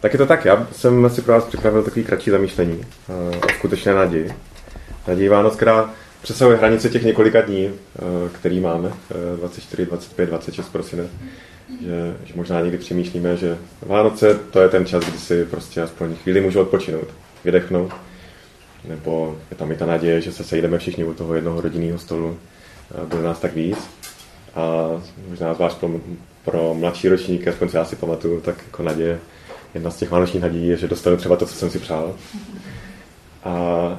Tak je to tak, já jsem si pro vás připravil takový kratší zamýšlení o skutečné naději. Naději Vánoc, která přesahuje hranice těch několika dní, který máme, 24, 25, 26 prosinec. Že, že možná někdy přemýšlíme, že Vánoce to je ten čas, kdy si prostě aspoň chvíli můžu odpočinout, vydechnout. Nebo je tam i ta naděje, že se sejdeme všichni u toho jednoho rodinného stolu, bude nás tak víc. A možná zvlášť pro, pro mladší ročníky, aspoň co já si pamatuju, tak jako naděje, jedna z těch vánočních nadějí je, že dostanu třeba to, co jsem si přál. A,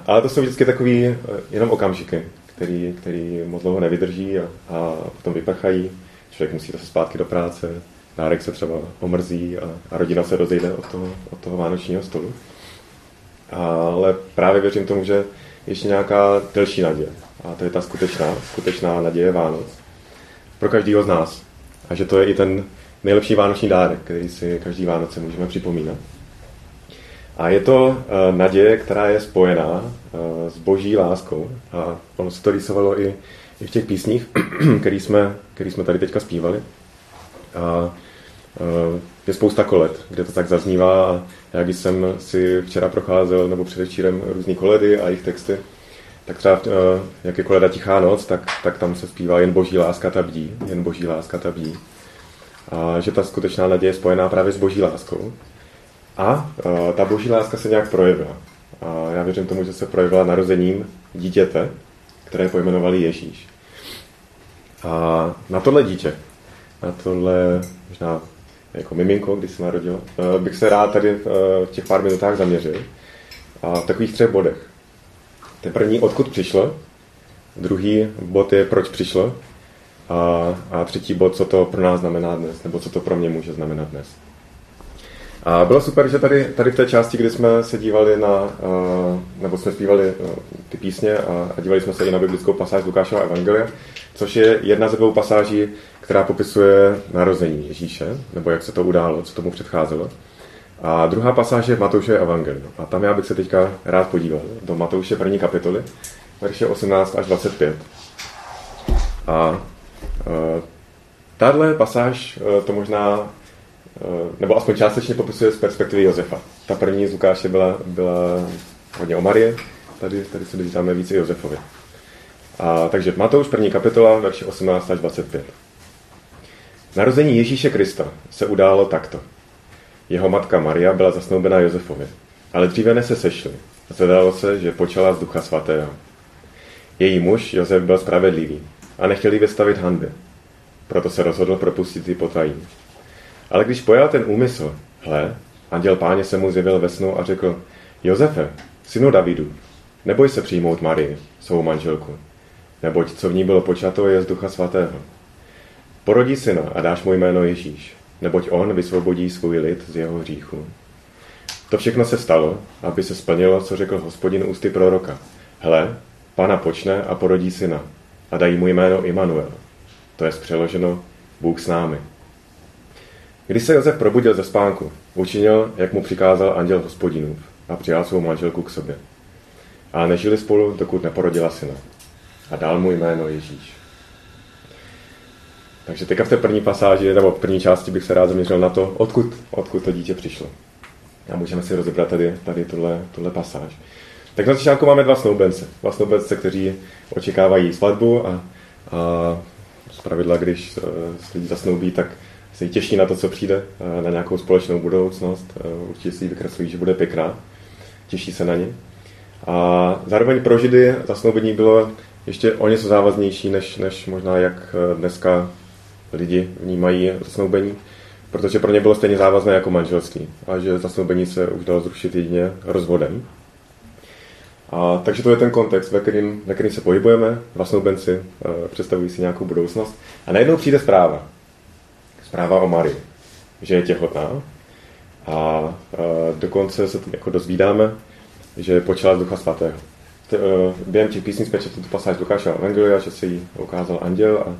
ale to jsou vždycky takový eh, jenom okamžiky, který, který moc dlouho nevydrží a, a potom vyprchají. Člověk musí zase zpátky do práce, dárek se třeba omrzí a, a rodina se rozejde od toho, od toho vánočního stolu. Ale právě věřím tomu, že ještě nějaká delší naděje. A to je ta skutečná, skutečná naděje Vánoc. Pro každého z nás. A že to je i ten nejlepší vánoční dárek, který si každý Vánoce můžeme připomínat. A je to uh, naděje, která je spojená uh, s boží láskou. A ono se to rýsovalo i, i v těch písních, který jsme, který jsme tady teďka zpívali. A uh, je spousta kolet, kde to tak zaznívá. A já když jsem si včera procházel, nebo předevčírem různý koledy a jejich texty, tak třeba jak je koleda Tichá noc, tak, tak tam se zpívá jen boží láska ta bdí, jen boží láska ta bdí. Že ta skutečná naděje je spojená právě s boží láskou. A ta boží láska se nějak projevila. A já věřím tomu, že se projevila narozením dítěte, které pojmenovali Ježíš. A na tohle dítě, na tohle možná jako miminko, když se narodilo, bych se rád tady v těch pár minutách zaměřil. A v takových třech bodech. Ten první, odkud přišlo, druhý bod je, proč přišlo a, a třetí bod, co to pro nás znamená dnes, nebo co to pro mě může znamenat dnes. A bylo super, že tady, tady v té části, kdy jsme se dívali na, nebo jsme zpívali ty písně a, a dívali jsme se i na biblickou pasáž Lukášova Evangelia, což je jedna ze dvou pasáží, která popisuje narození Ježíše, nebo jak se to událo, co tomu předcházelo. A druhá pasáž je Matouše Evangeliu. A tam já bych se teďka rád podíval do Matouše první kapitoly, verše 18 až 25. A tahle pasáž e, to možná, e, nebo aspoň částečně popisuje z perspektivy Josefa. Ta první z Lukáše byla, byla hodně o Marie, tady, tady se dozvídáme více Josefovi. A, takže Matouš, první kapitola, verše 18 až 25. Narození Ježíše Krista se událo takto. Jeho matka Maria byla zasnoubena Josefovi, ale dříve ne se sešli. A zadalo se, že počala z ducha svatého. Její muž Josef byl spravedlivý a nechtěl jí vystavit hanbě. Proto se rozhodl propustit ji potají. Ale když pojal ten úmysl, hle, anděl páně se mu zjevil ve snu a řekl, Josefe, synu Davidu, neboj se přijmout Marii, svou manželku, neboť co v ní bylo počato je z ducha svatého. Porodí syna a dáš mu jméno Ježíš, neboť on vysvobodí svůj lid z jeho hříchu. To všechno se stalo, aby se splnilo, co řekl hospodin ústy proroka. Hle, pana počne a porodí syna a dají mu jméno Immanuel. To je přeloženo Bůh s námi. Když se Josef probudil ze spánku, učinil, jak mu přikázal anděl hospodinův a přijal svou manželku k sobě. A nežili spolu, dokud neporodila syna. A dal mu jméno Ježíš. Takže teďka v té první pasáži, nebo v první části bych se rád zaměřil na to, odkud, odkud to dítě přišlo. A můžeme si rozebrat tady, tady tuhle, tuhle pasáž. Tak na začátku máme dva snoubence. Dva snoubence, kteří očekávají svatbu a, a z pravidla, když se lidi zasnoubí, tak se těší na to, co přijde, na nějakou společnou budoucnost. Určitě si ji vykreslují, že bude pěkná. Těší se na ně. A zároveň pro Židy zasnoubení bylo ještě o něco závaznější, než, než možná jak dneska lidi vnímají zasnoubení, protože pro ně bylo stejně závazné jako manželství a že zasnoubení se už dalo zrušit jedině rozvodem. A, takže to je ten kontext, ve kterým, ve kterým se pohybujeme. Zasnoubenci e, představují si nějakou budoucnost. A najednou přijde zpráva. Zpráva o Marii, že je těhotná. A e, dokonce se jako dozvídáme, že počala z Ducha Svatého. T, e, během těch písní jsme četli tu pasáž Lukáša Evangelia, že se jí ukázal anděl a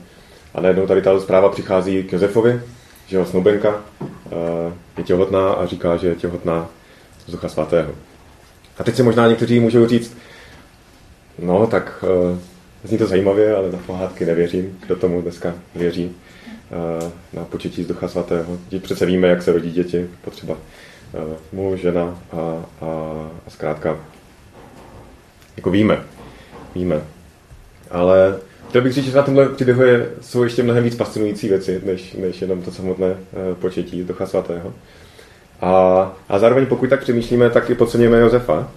a najednou tady ta zpráva přichází k Josefovi, že jeho snoubenka eh, je těhotná a říká, že je těhotná z Ducha Svatého. A teď si možná někteří můžou říct, no tak uh, zní to zajímavě, ale na pohádky nevěřím. Kdo tomu dneska věří uh, na početí z Ducha Svatého? Teď přece víme, jak se rodí děti, potřeba muž, žena a, a, a zkrátka jako víme, víme. Ale chtěl bych říct, že na tomhle příběhu je, jsou ještě mnohem víc fascinující věci, než, než jenom to samotné početí Ducha Svatého. A, a zároveň pokud tak přemýšlíme, tak i podceňujeme Josefa,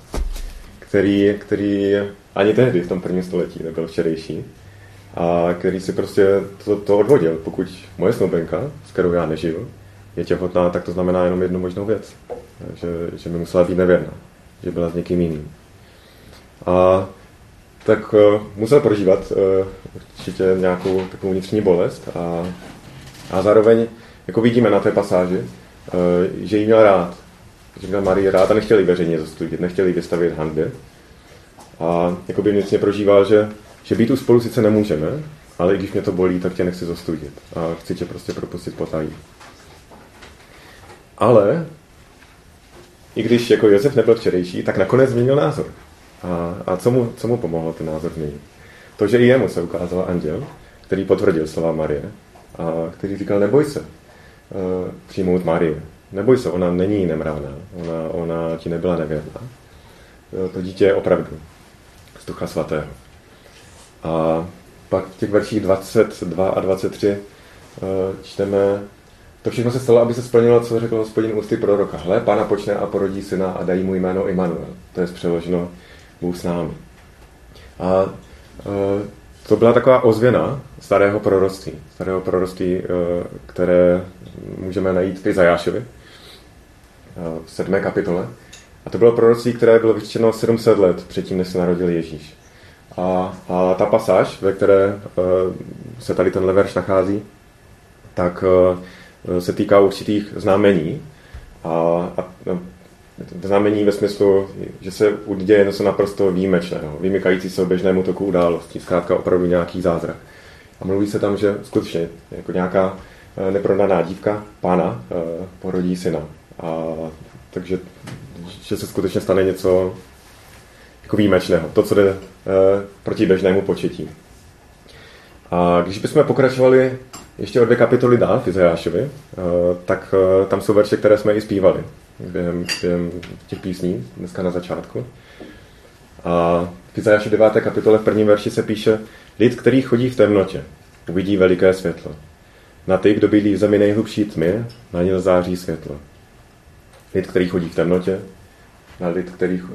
který, který ani tehdy v tom prvním století nebyl včerejší a který si prostě to, to odvodil. Pokud moje snoubenka, s kterou já nežiju, je těhotná, tak to znamená jenom jednu možnou věc. Že, že mi musela být nevěrná, že byla s někým jiným. A tak uh, musel prožívat uh, určitě nějakou takovou vnitřní bolest a, a zároveň jako vidíme na té pasáži, uh, že jí měl rád, že měl Marii rád a nechtěl ji veřejně zastudit, nechtěl ji vystavit hanbě. A jako by vnitřně prožíval, že, že být tu spolu sice nemůžeme, ale i když mě to bolí, tak tě nechci zastudit a chci tě prostě propustit potají. Ale i když jako Josef nebyl včerejší, tak nakonec změnil názor. A, a co, mu, co mu pomohlo ten názor změnit? To, že i jemu se ukázal anděl, který potvrdil slova Marie a který říkal, neboj se uh, přijmout Marie. Neboj se, ona není nemravná, ona, ona ti nebyla nevěrná. To dítě je opravdu z Ducha Svatého. A pak v těch verších 22 a 23 uh, čteme, to všechno se stalo, aby se splnilo, co řekl hospodin ústy proroka. Hle, pána počne a porodí syna a dají mu jméno Immanuel. To je přeloženo Bůh s námi. A uh, to byla taková ozvěna starého proroctví. Starého proroctví, uh, které můžeme najít v Izajášovi, v sedmé kapitole. A to bylo proroctví, které bylo vyčteno 700 let předtím, než se narodil Ježíš. A, a ta pasáž, ve které uh, se tady ten verš nachází, tak uh, se týká určitých znamení. A, a znamení ve smyslu, že se uděje něco naprosto výjimečného, vymykající se běžnému toku událostí, zkrátka opravdu nějaký zázrak. A mluví se tam, že skutečně jako nějaká neprodaná dívka, pána, porodí syna. A, takže že se skutečně stane něco jako výjimečného. To, co jde proti běžnému početí. A když bychom pokračovali ještě o dvě kapitoly dál v Izajášovi, tak tam jsou verše, které jsme i zpívali během, během těch písní, dneska na začátku. A v Izajáši 9. kapitole v prvním verši se píše Lid, který chodí v temnotě, uvidí veliké světlo. Na ty, kdo bydlí v zemi nejhlubší tmy, na ně září světlo. Lid, který chodí v temnotě, na lid, který uh,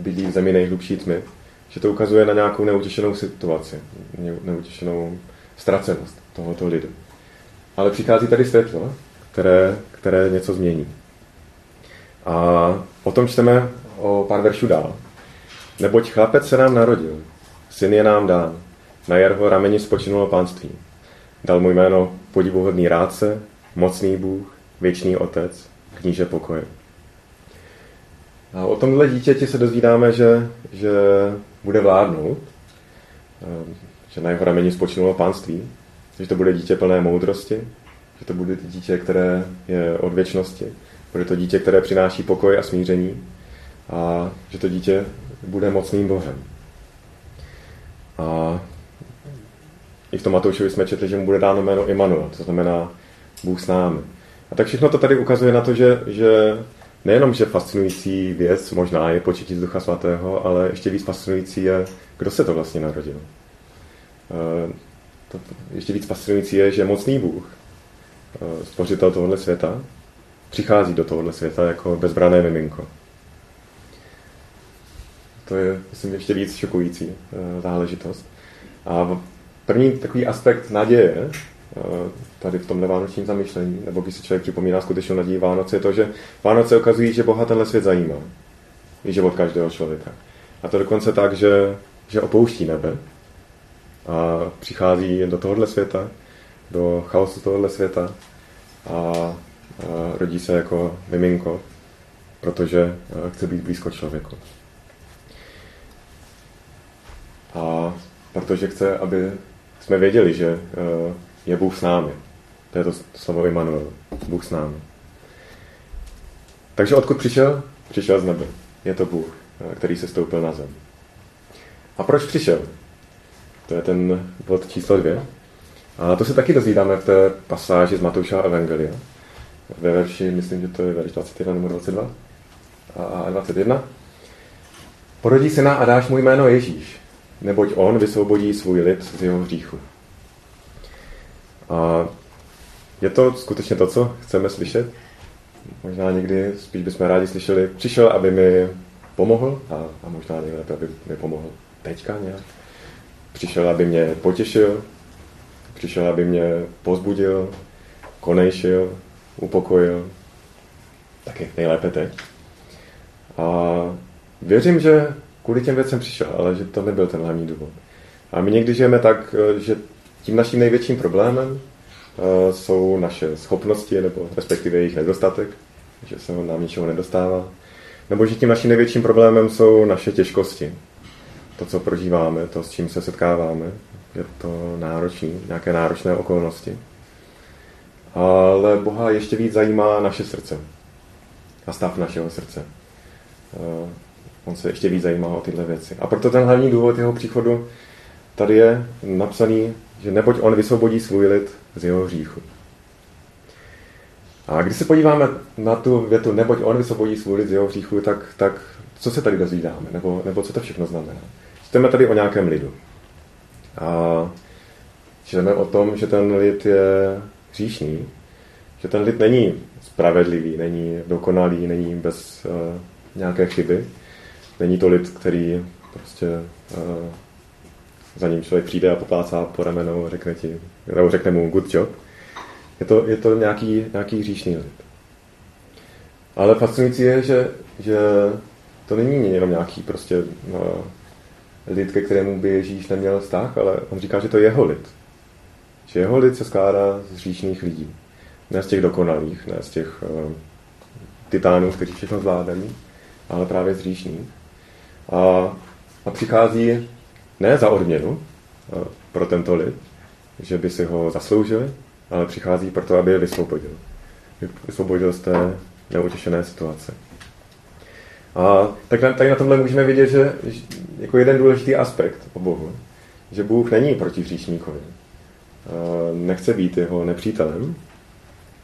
bydlí v zemi nejhlubší tmy, že to ukazuje na nějakou neutěšenou situaci, neutěšenou ztracenost tohoto lidu. Ale přichází tady světlo, které, které něco změní. A o tom čteme o pár veršů dál. Neboť chlapec se nám narodil, syn je nám dán, na jeho rameni spočinulo pánství. Dal mu jméno podivuhodný rádce, mocný Bůh, věčný otec, kníže pokoje. A o tomhle dítěti se dozvídáme, že, že bude vládnout, že na jeho rameni spočinulo pánství, že to bude dítě plné moudrosti, že to bude dítě, které je od věčnosti, bude to dítě, které přináší pokoj a smíření a že to dítě bude mocným Bohem. A i v tom Matoušovi jsme četli, že mu bude dáno jméno Immanuel, to znamená Bůh s námi. A tak všechno to tady ukazuje na to, že, že nejenom, že fascinující věc možná je početí z Ducha Svatého, ale ještě víc fascinující je, kdo se to vlastně narodil. E, to, ještě víc fascinující je, že mocný Bůh, e, stvořitel tohohle světa, přichází do tohohle světa jako bezbrané miminko. To je, myslím, ještě víc šokující uh, záležitost. A první takový aspekt naděje tady v tomhle vánočním zamýšlení, nebo když si člověk připomíná skutečnou naději Vánoce, je to, že Vánoce ukazují, že Boha tenhle svět zajímá. I život každého člověka. A to dokonce tak, že, že opouští nebe a přichází do tohohle světa, do chaosu tohohle světa a rodí se jako miminko, protože chce být blízko člověku. A protože chce, aby jsme věděli, že je Bůh s námi. To je to slovo Immanuel. Bůh s námi. Takže odkud přišel? Přišel z nebe. Je to Bůh, který se stoupil na zem. A proč přišel? To je ten bod číslo dvě. A to se taky dozvídáme v té pasáži z Matouša Evangelia ve verši, myslím, že to je verš 21 nebo 22 a 21. Porodí syna a dáš mu jméno Ježíš, neboť on vysvobodí svůj lid z jeho hříchu. A je to skutečně to, co chceme slyšet? Možná někdy spíš bychom rádi slyšeli, přišel, aby mi pomohl a, a možná nejlépe, aby mi pomohl teďka nějak. Přišel, aby mě potěšil, přišel, aby mě pozbudil, konejšil, upokojil. Taky nejlépe teď. A věřím, že kvůli těm věcem přišel, ale že to nebyl ten hlavní důvod. A my někdy žijeme tak, že tím naším největším problémem uh, jsou naše schopnosti, nebo respektive jejich nedostatek, že se nám ničeho nedostává. Nebo že tím naším největším problémem jsou naše těžkosti. To, co prožíváme, to, s čím se setkáváme. Je to náročné, nějaké náročné okolnosti. Ale Boha ještě víc zajímá naše srdce a stav našeho srdce. Uh, on se ještě víc zajímá o tyhle věci. A proto ten hlavní důvod jeho příchodu tady je napsaný, že neboť on vysvobodí svůj lid z jeho hříchu. A když se podíváme na tu větu, neboť on vysvobodí svůj lid z jeho hříchu, tak, tak co se tady dozvídáme? Nebo, nebo co to všechno znamená? Čteme tady o nějakém lidu. A čteme o tom, že ten lid je hříšný, že ten lid není spravedlivý, není dokonalý, není bez uh, nějaké chyby. Není to lid, který prostě uh, za ním člověk přijde a poplácá po ramenou a řekne ti, nebo řekne mu good job. Je to, je to nějaký, nějaký hříšný lid. Ale fascinující je, že, že to není jenom nějaký prostě no, lid, ke kterému by Ježíš neměl vztah, ale on říká, že to je jeho lid. Že jeho lid se skládá z hříšných lidí. Ne z těch dokonalých, ne z těch uh, titánů, kteří všechno zvládají, ale právě z hříšných. A, a přichází ne za odměnu uh, pro tento lid, že by si ho zasloužili, ale přichází proto, aby je vysvobodil. Vysvobodil z té neutěšené situace. A tak tady na tomhle můžeme vidět, že jako jeden důležitý aspekt o Bohu, že Bůh není proti hříšníkovi. Nechce být jeho nepřítelem.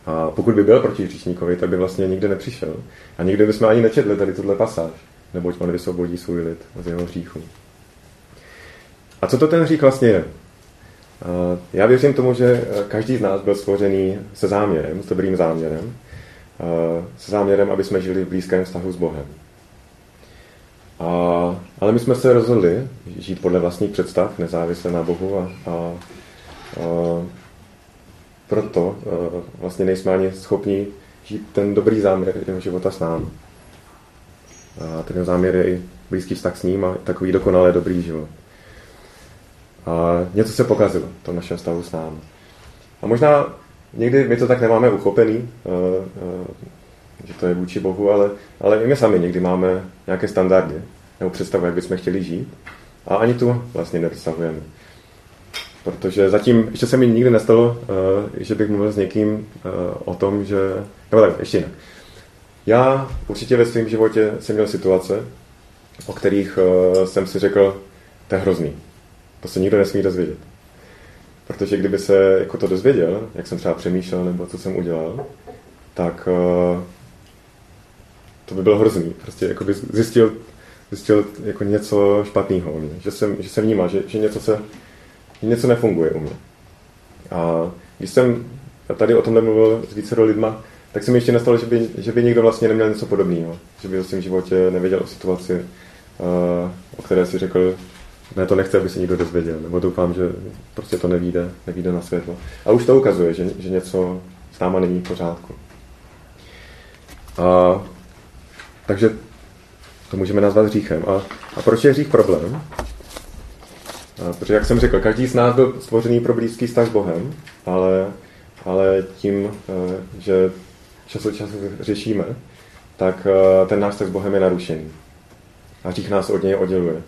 A pokud by byl proti hříšníkovi, tak by vlastně nikdy nepřišel. A nikdy bychom ani nečetli tady tuhle pasáž, neboť on vysvobodí svůj lid z jeho hříchu. A co to ten hřích vlastně je? Já věřím tomu, že každý z nás byl stvořený se záměrem, s dobrým záměrem, se záměrem, aby jsme žili v blízkém vztahu s Bohem. A, ale my jsme se rozhodli žít podle vlastních představ, nezávisle na Bohu a, a, a proto a, vlastně nejsme ani schopni žít ten dobrý záměr jeho života s námi. A ten záměr je i blízký vztah s ním a takový dokonale dobrý život. A něco se pokazilo v tom našem stavu s námi. A možná někdy my to tak nemáme uchopený, eh, eh, že to je vůči Bohu, ale, ale i my sami někdy máme nějaké standardy nebo představu, jak bychom chtěli žít. A ani tu vlastně nepředstavujeme. Protože zatím ještě se mi nikdy nestalo, eh, že bych mluvil s někým o tom, že... Nebo tak, ještě jinak. Já určitě ve svém životě jsem měl situace, o kterých jsem si řekl, to je hrozný to se nikdo nesmí dozvědět. Protože kdyby se jako to dozvěděl, jak jsem třeba přemýšlel nebo co jsem udělal, tak uh, to by bylo hrozný. Prostě jako by zjistil, zjistil jako něco špatného u mě. Že jsem, že jsem vnímal, že, že něco, se, něco nefunguje u mě. A když jsem tady o tom nemluvil s více lidma, tak se mi ještě nestalo, že by, že by někdo vlastně neměl něco podobného. Že by v svém životě nevěděl o situaci, uh, o které si řekl, ne, to nechce, aby se někdo dozvěděl, nebo doufám, že prostě to nevíde, nevíde na světlo. A už to ukazuje, že, že něco s náma není v pořádku. A, takže to můžeme nazvat hříchem. A, a proč je hřích problém? A, protože, jak jsem řekl, každý z nás byl stvořený pro blízký vztah s Bohem, ale, ale tím, eh, že čas od času řešíme, tak eh, ten náš vztah s Bohem je narušený. A hřích nás od něj odděluje.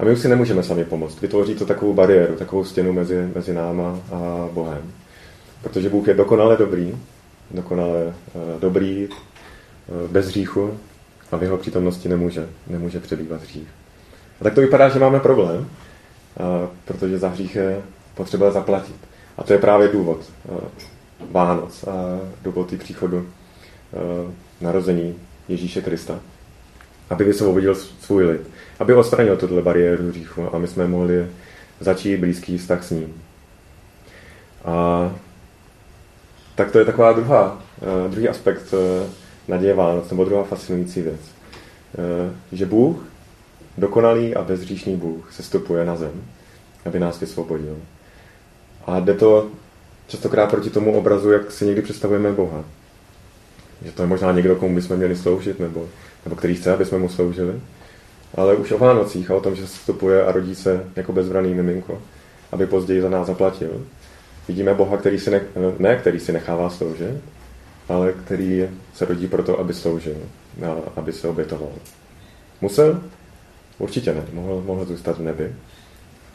A my už si nemůžeme sami pomoct. Vytvoří to takovou bariéru, takovou stěnu mezi, mezi náma a Bohem. Protože Bůh je dokonale dobrý, dokonale uh, dobrý, uh, bez hříchu a v jeho přítomnosti nemůže, nemůže přebývat hřích. A tak to vypadá, že máme problém, uh, protože za hřích je potřeba zaplatit. A to je právě důvod, Vánoc a doby příchodu eh, narození Ježíše Krista, aby vysvobodil svůj lid, aby odstranil tuto bariéru a my jsme mohli začít blízký vztah s ním. A tak to je taková druhá, uh, druhý aspekt uh, naděje Vánoc, nebo druhá fascinující věc. Uh, že Bůh, dokonalý a bezříšný Bůh, se stupuje na zem, aby nás vysvobodil. A jde to častokrát proti tomu obrazu, jak si někdy představujeme Boha. Že to je možná někdo, komu bychom měli sloužit, nebo, nebo který chce, aby jsme mu sloužili. Ale už o Vánocích a o tom, že se vstupuje a rodí se jako bezbraný miminko, aby později za nás zaplatil. Vidíme Boha, který si ne, ne který si nechává sloužit, ale který se rodí proto, aby sloužil, a aby se obětoval. Musel? Určitě ne. Mohl, mohl zůstat v nebi.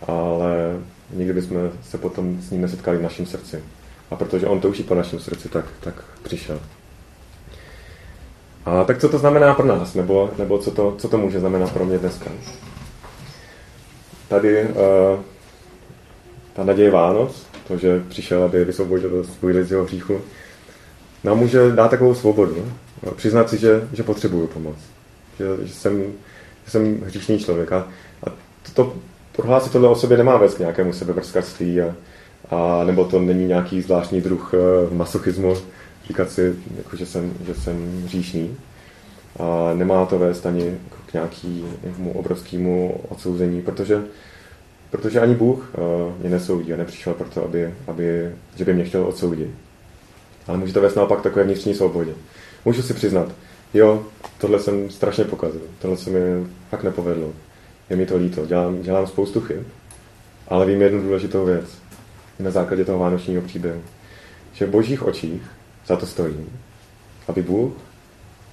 Ale nikdy bychom se potom s ním nesetkali v našem srdci. A protože on touží po našem srdci, tak, tak přišel. A tak co to znamená pro nás? Nebo, nebo co, to, co to může znamenat pro mě dneska? Tady uh, ta naděje Vánoc, to, že přišel, aby vysvobodil svůj lid z jeho hříchu, nám může dát takovou svobodu. No? Přiznat si, že, že potřebuju pomoc. Že, že, jsem, že jsem hříšný člověk. A, a to, prohlásit tohle o sobě nemá vést k nějakému sebevrskačství a, a nebo to není nějaký zvláštní druh uh, masochismu, říkat si, jako, že, jsem, že jsem hříšný. A nemá to vést ani jako k nějakému obrovskému odsouzení, protože, protože ani Bůh uh, mě nesoudí a nepřišel proto, aby, aby, že by mě chtěl odsoudit. Ale může to vést naopak takové vnitřní svobodě. Můžu si přiznat, jo, tohle jsem strašně pokazil, tohle se mi fakt nepovedlo. Je mi to líto, dělám, dělám spoustu chyb, ale vím jednu důležitou věc. Na základě toho vánočního příběhu. Že v božích očích za to stojí, aby Bůh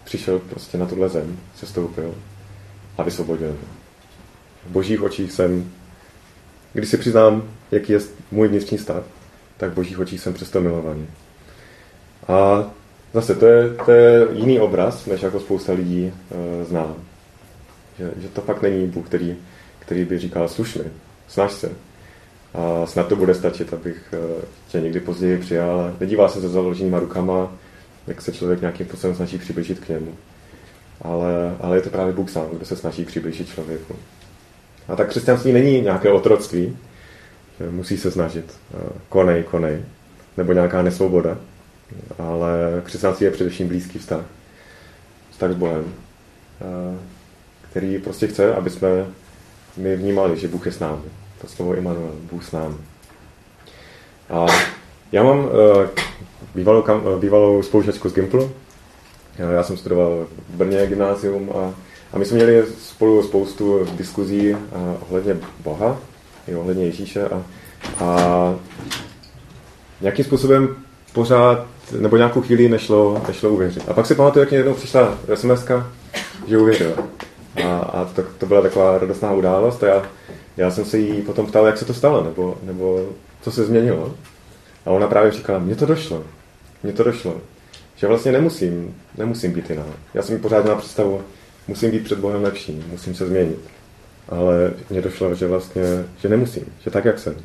přišel prostě na tuhle zem, se stoupil a vysvobodil. V božích očích jsem, když si přiznám, jaký je můj vnitřní stav, tak v božích očích jsem přesto milovaný. A zase to je, to je jiný obraz, než jako spousta lidí e, zná. Že, že to fakt není Bůh, který, který by říkal slušný, snaž se. A snad to bude stačit, abych e, tě někdy později přijal. Nedívá se se založenýma rukama, jak se člověk nějakým způsobem snaží přiblížit k němu. Ale, ale je to právě Bůh sám, kdo se snaží přiblížit člověku. A tak křesťanství není nějaké otroctví, že musí se snažit. Konej, konej. Nebo nějaká nesvoboda. Ale křesťanství je především blízký vztah. Vztah s Bohem. Který prostě chce, aby jsme my vnímali, že Bůh je s námi. To slovo Immanuel, Bůh s námi. A já mám bývalou, kam, bývalou spolužačku z Gimplu. Já jsem studoval v Brně gymnázium a, a my jsme měli spolu spoustu diskuzí ohledně Boha, i ohledně Ježíše a, a nějakým způsobem pořád, nebo nějakou chvíli nešlo, nešlo uvěřit. A pak si pamatuju, jak mě jednou přišla sms že uvěřila. A, a to, to byla taková radostná událost a já, já jsem se jí potom ptal, jak se to stalo, nebo, nebo co se změnilo. A ona právě říkala, mně to došlo mně to došlo, že vlastně nemusím, nemusím být jiná. Já jsem pořád měl představu, musím být před Bohem lepší, musím se změnit. Ale mně došlo, že vlastně, že nemusím, že tak, jak jsem,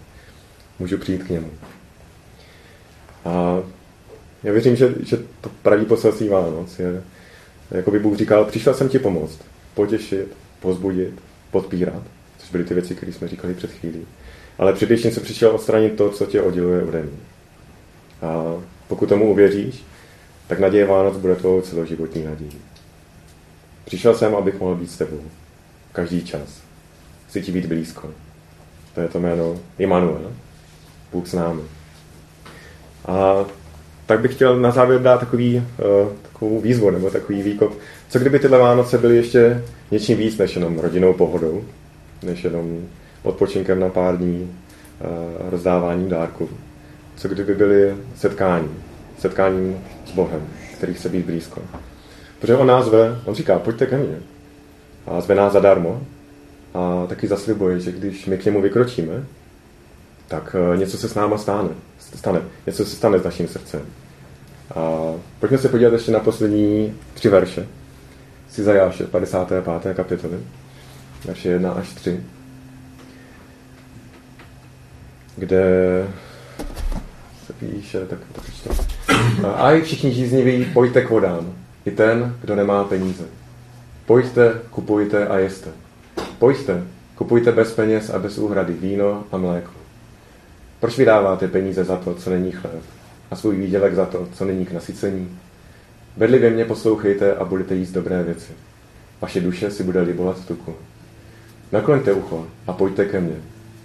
můžu přijít k němu. A já věřím, že, že to pravý poselství Vánoc je, jako by Bůh říkal, přišel jsem ti pomoct, potěšit, pozbudit, podpírat, což byly ty věci, které jsme říkali před chvílí. Ale především se přišel odstranit to, co tě odděluje ode mě. A pokud tomu uvěříš, tak naděje Vánoc bude tvou celoživotní nadějí. Přišel jsem, abych mohl být s tebou. Každý čas. Chci ti být blízko. To je to jméno Immanuel. Bůh s námi. A tak bych chtěl na závěr dát takový, uh, takovou výzvu nebo takový výkop. Co kdyby tyhle Vánoce byly ještě něčím víc než jenom rodinou pohodou, než jenom odpočinkem na pár dní, uh, rozdáváním dárků co kdyby byly setkání, setkáním s Bohem, který chce být blízko. Protože on nás zve, on říká, pojďte ke mně. A zve nás zadarmo. A taky zaslibuje, že když my k němu vykročíme, tak eh, něco se s náma stane. stane. Něco se stane s naším srdcem. A pojďme se podívat ještě na poslední tři verše. Z Izajáše 55. kapitoly, verše 1 až 3, kde se píše, tak to přečtu. A i všichni žízniví, pojďte k vodám. I ten, kdo nemá peníze. Pojďte, kupujte a jeste. Pojďte, kupujte bez peněz a bez úhrady víno a mléko. Proč vydáváte peníze za to, co není chléb? A svůj výdělek za to, co není k nasycení? Bedlivě mě poslouchejte a budete jíst dobré věci. Vaše duše si bude libovat v tuku. Nakloňte ucho a pojďte ke mně.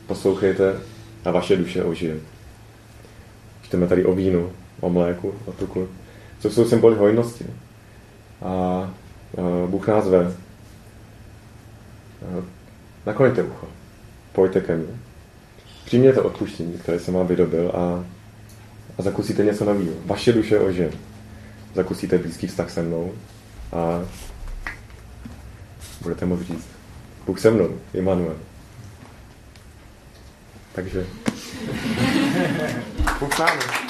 Poslouchejte a vaše duše ožije. Čteme tady o vínu, o mléku, o tuku, co jsou symboly hojnosti. A Bůh nás ve. Nakloňte ucho. Pojďte ke mně. Přijměte odpuštění, které jsem vám vydobil a, a zakusíte něco nového. Vaše duše ožije. Zakusíte blízký vztah se mnou a budete moct říct, Bůh se mnou, Immanuel. Takže Bůh s námi.